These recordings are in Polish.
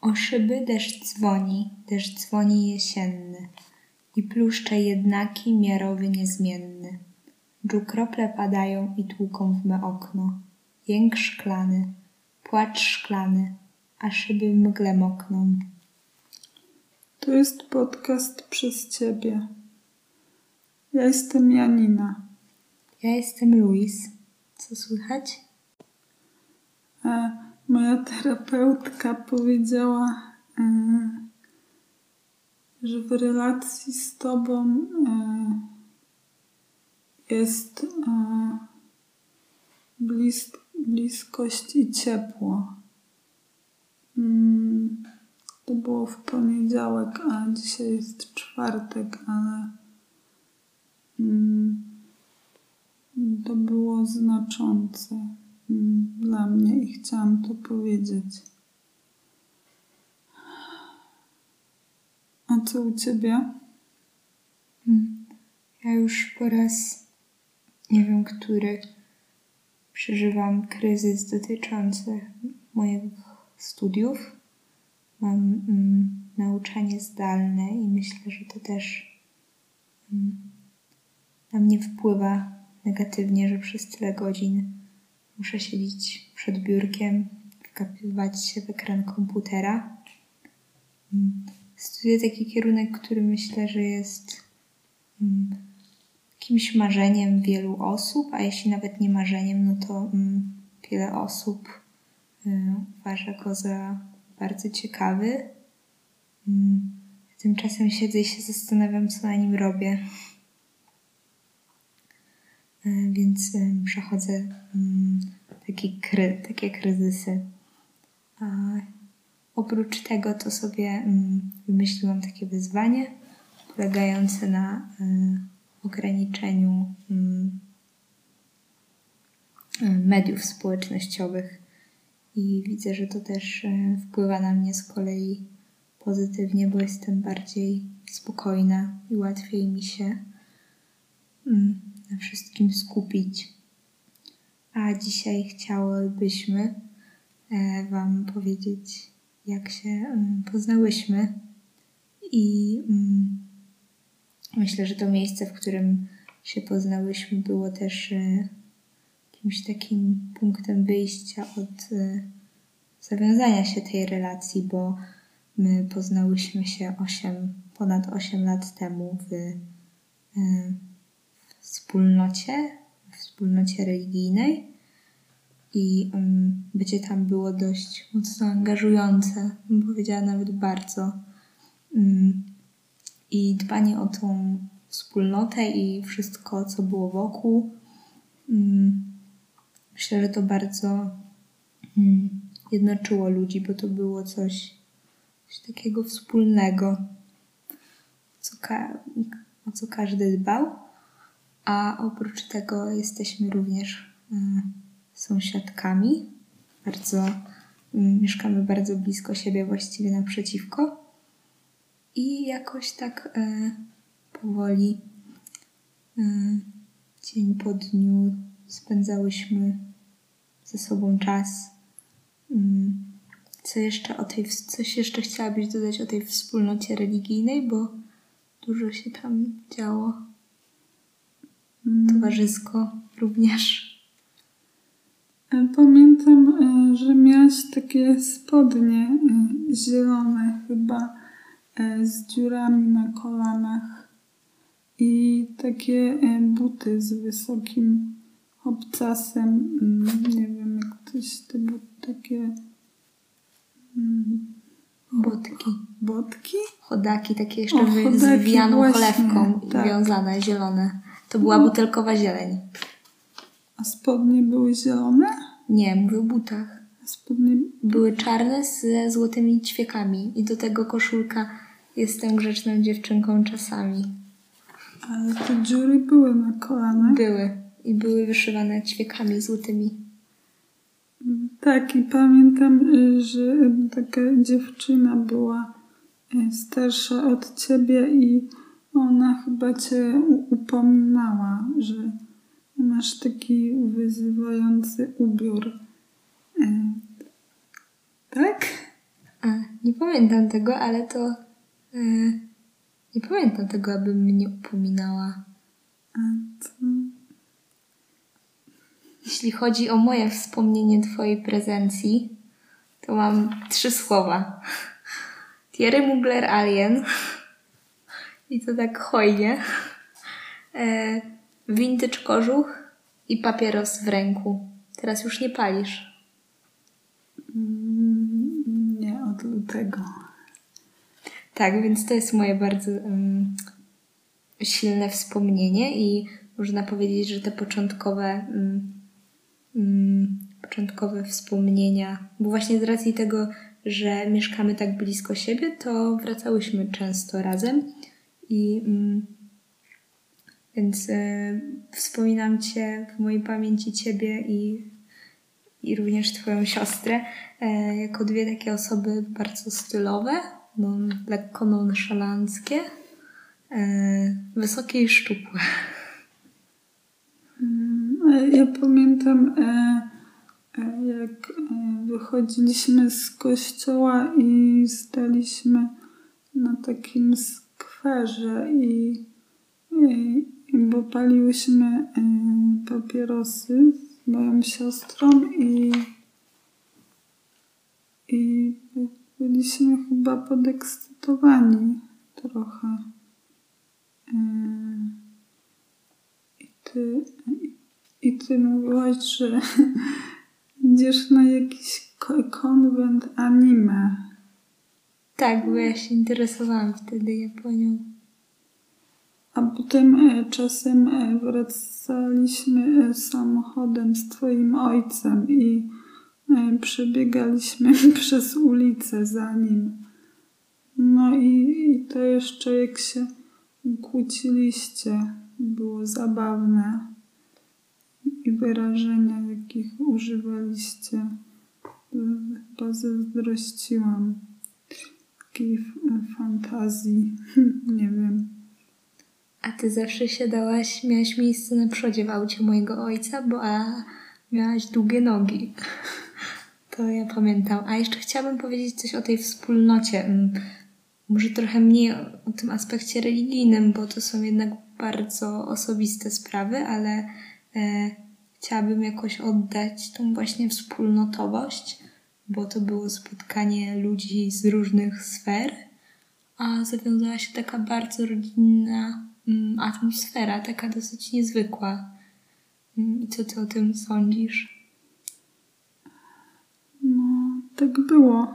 O szyby deszcz dzwoni, deszcz dzwoni jesienny i pluszcze jednaki miarowy niezmienny. Dżu krople padają i tłuką w me okno. Jęk szklany, płacz szklany, a szyby mgle mokną. To jest podcast przez ciebie. Ja jestem Janina. Ja jestem Luis. Co słychać? A moja terapeutka powiedziała, e, że w relacji z tobą e, jest e, blis bliskość i ciepło. Mm, to było w poniedziałek, a dzisiaj jest czwartek, ale mm, to było znaczące dla mnie i chciałam to powiedzieć. A co u ciebie? Mm, ja już po raz nie wiem który przeżywam kryzys dotyczący moich studiów. Mam mm, nauczanie zdalne i myślę, że to też mm, na mnie wpływa negatywnie, że przez tyle godzin muszę siedzieć przed biurkiem, wkapywać się w ekran komputera. Mm, studiuję taki kierunek, który myślę, że jest mm, jakimś marzeniem wielu osób, a jeśli nawet nie marzeniem, no to mm, wiele osób y, uważa go za bardzo ciekawy. Mm, tymczasem siedzę i się zastanawiam, co na nim robię. Y, więc y, przechodzę mm, taki kry, takie kryzysy. A oprócz tego to sobie mm, wymyśliłam takie wyzwanie polegające na ograniczeniu mm, mediów społecznościowych. I widzę, że to też e, wpływa na mnie z kolei pozytywnie, bo jestem bardziej spokojna i łatwiej mi się na wszystkim skupić. A dzisiaj chciałybyśmy e, Wam powiedzieć, jak się mm, poznałyśmy i Myślę, że to miejsce, w którym się poznałyśmy, było też e, jakimś takim punktem wyjścia od e, zawiązania się tej relacji, bo my poznałyśmy się 8, ponad 8 lat temu w wspólnocie, w wspólnocie religijnej i um, bycie tam było dość mocno angażujące, bym powiedziała nawet bardzo. Um, i dbanie o tą wspólnotę i wszystko, co było wokół. Mm, myślę, że to bardzo mm, jednoczyło ludzi, bo to było coś, coś takiego wspólnego, co o co każdy dbał. A oprócz tego jesteśmy również y, sąsiadkami. Bardzo mieszkamy bardzo blisko siebie, właściwie naprzeciwko. I jakoś tak e, powoli dzień po dniu spędzałyśmy ze sobą czas. Co jeszcze o tej, coś jeszcze chciałabyś dodać o tej wspólnocie religijnej, bo dużo się tam działo. Towarzysko również. E, pamiętam, e, że miałaś takie spodnie zielone chyba E, z dziurami na kolanach i takie e, buty z wysokim obcasem. Mm, nie wiem, jak coś te buty takie. Mm, Botki. Botki? Chodaki, takie jeszcze o, chodaki, z wywijaną właśnie, cholewką tak. wiązane, zielone. To była butelkowa zieleń. A spodnie były zielone? Nie, mówię o butach. A spodnie... Były czarne ze złotymi ćwiekami i do tego koszulka Jestem grzeczną dziewczynką czasami. Ale te dziury były na kolanach? Były. I były wyszywane ćwiekami złotymi. Tak, i pamiętam, y, że taka dziewczyna była y, starsza od ciebie i ona chyba cię upominała, że masz taki wyzywający ubiór. Y, tak? A, Nie pamiętam tego, ale to. E, nie pamiętam tego, aby mnie upominała. A to... Jeśli chodzi o moje wspomnienie Twojej prezencji, to mam trzy słowa. Thierry Mugler Alien. I to tak hojnie. E, vintage kożuch i papieros w ręku. Teraz już nie palisz. Mm, Nie od lutego. Tak, więc to jest moje bardzo um, silne wspomnienie i można powiedzieć, że te początkowe, um, um, początkowe wspomnienia, bo właśnie z racji tego, że mieszkamy tak blisko siebie, to wracałyśmy często razem i mm, więc y, wspominam Cię w mojej pamięci Ciebie i, i również Twoją siostrę e, jako dwie takie osoby bardzo stylowe, no, lekko nonszalanckie, e, wysokie i szczupłe. Mm, Ja pamiętam, jak wychodziliśmy z kościoła i staliśmy na takim skwerze i, i, bo paliłyśmy e, papierosy z moją siostrą i, i byliśmy chyba podekscytowani trochę. E, I ty, i ty mówiłaś, że idziesz na jakiś ko- konwent anime. Tak, bo ja się interesowałam wtedy Japonią. A potem e, czasem e, wracaliśmy e, samochodem z twoim ojcem i przebiegaliśmy przez ulicę za nim. No i, i to jeszcze jak się kłóciliście, było zabawne. I wyrażenia, jakich używaliście. Chyba zazdrościłam f- fantazji. Nie wiem. A ty zawsze siadałaś, miałaś miejsce na przodzie w aucie mojego ojca, bo a miałaś długie nogi. To ja pamiętam. A jeszcze chciałabym powiedzieć coś o tej wspólnocie. Mm, Może trochę mniej o, o tym aspekcie religijnym, bo to są jednak bardzo osobiste sprawy, ale e, chciałabym jakoś oddać tą właśnie wspólnotowość, bo to było spotkanie ludzi z różnych sfer, a zawiązała się taka bardzo rodzinna mm, atmosfera, taka dosyć niezwykła. Mm, I co ty o tym sądzisz? No, tak było.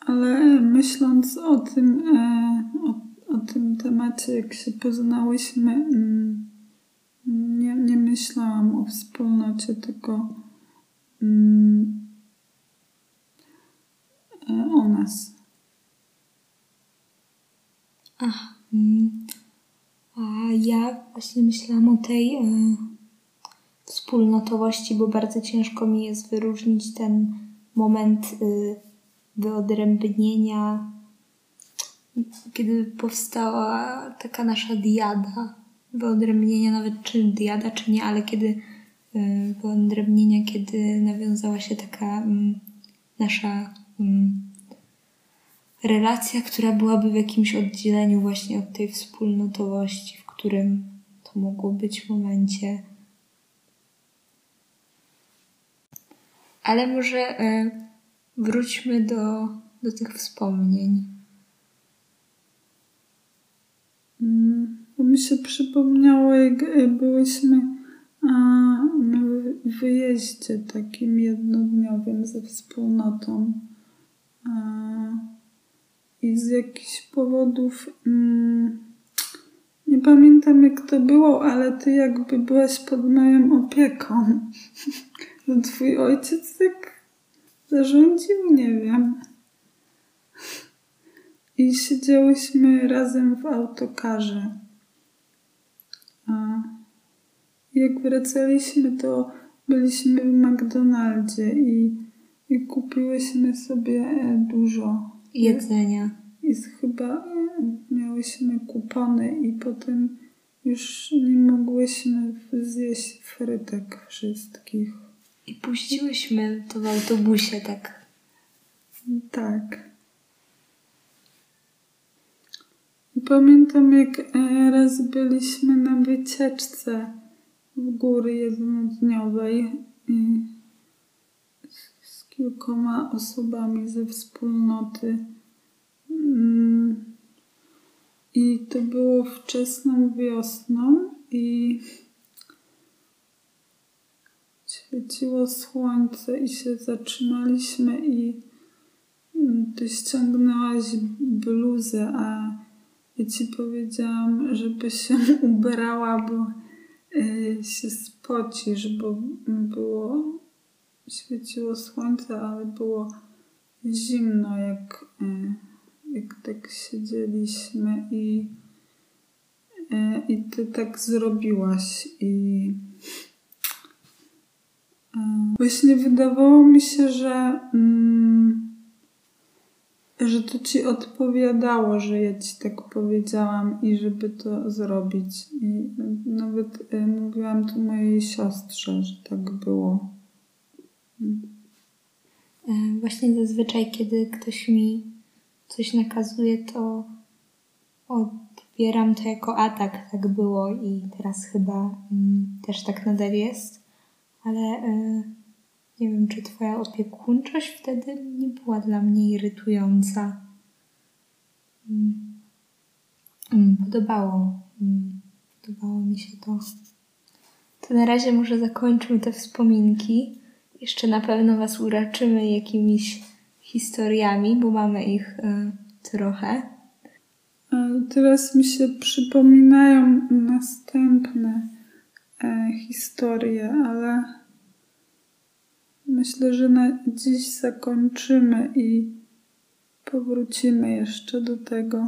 Ale myśląc o tym, e, o, o tym temacie, jak się poznałyśmy, mm, nie, nie myślałam o wspólnocie, tylko mm, o nas. Ach, a ja właśnie myślałam o tej e, wspólnotowości, bo bardzo ciężko mi jest wyróżnić ten moment y, wyodrębnienia, kiedy powstała taka nasza diada. Wyodrębnienia, nawet czy diada, czy nie, ale kiedy y, wyodrębnienia, kiedy nawiązała się taka mm, nasza relacja, która byłaby w jakimś oddzieleniu właśnie od tej wspólnotowości, w którym to mogło być momencie. Ale może e, wróćmy do, do tych wspomnień. Mm, mi się przypomniało, jak e, byłyśmy na wy- wyjeździe takim jednodniowym ze wspólnotą. I z jakichś powodów mm, nie pamiętam jak to było, ale ty jakby byłaś pod moją opieką. Twój ojciec tak zarządził, nie wiem. I siedziałyśmy razem w autokarze. A jak wracaliśmy, to byliśmy w McDonaldzie i, i kupiłyśmy sobie e, dużo. Jedzenia. I chyba e, miałyśmy kupony i potem już nie mogłyśmy zjeść frytek wszystkich. I puściłyśmy to w autobusie tak Tak. Pamiętam, jak e, raz byliśmy na wycieczce w góry jednodniowej i kilkoma osobami ze wspólnoty. Mm. I to było wczesną wiosną i świeciło słońce i się zatrzymaliśmy i mm, ty ściągnęłaś bluzę, a ja ci powiedziałam, żeby się ubrała, bo y, się spocisz, bo było świeciło słońce, ale było zimno, jak, y, jak tak siedzieliśmy i, y, i ty tak zrobiłaś i Właśnie wydawało mi się, że, mm, że to ci odpowiadało, że ja ci tak powiedziałam i żeby to zrobić. I nawet mówiłam to mojej siostrze, że tak było. E, właśnie zazwyczaj, kiedy ktoś mi coś nakazuje, to odbieram to jako atak. Tak było i teraz chyba mm, też tak nadal jest ale e, nie wiem, czy Twoja opiekuńczość wtedy nie była dla mnie irytująca. Mm. Mm, podobało. Podobało mi się to. To na razie może zakończmy te wspominki. Jeszcze na pewno Was uraczymy jakimiś historiami, bo mamy ich y, trochę. Teraz mi się przypominają następne e, historię, ale myślę, że na dziś zakończymy i powrócimy jeszcze do tego.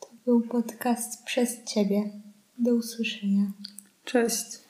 To był podcast przez Ciebie. Do usłyszenia. Cześć.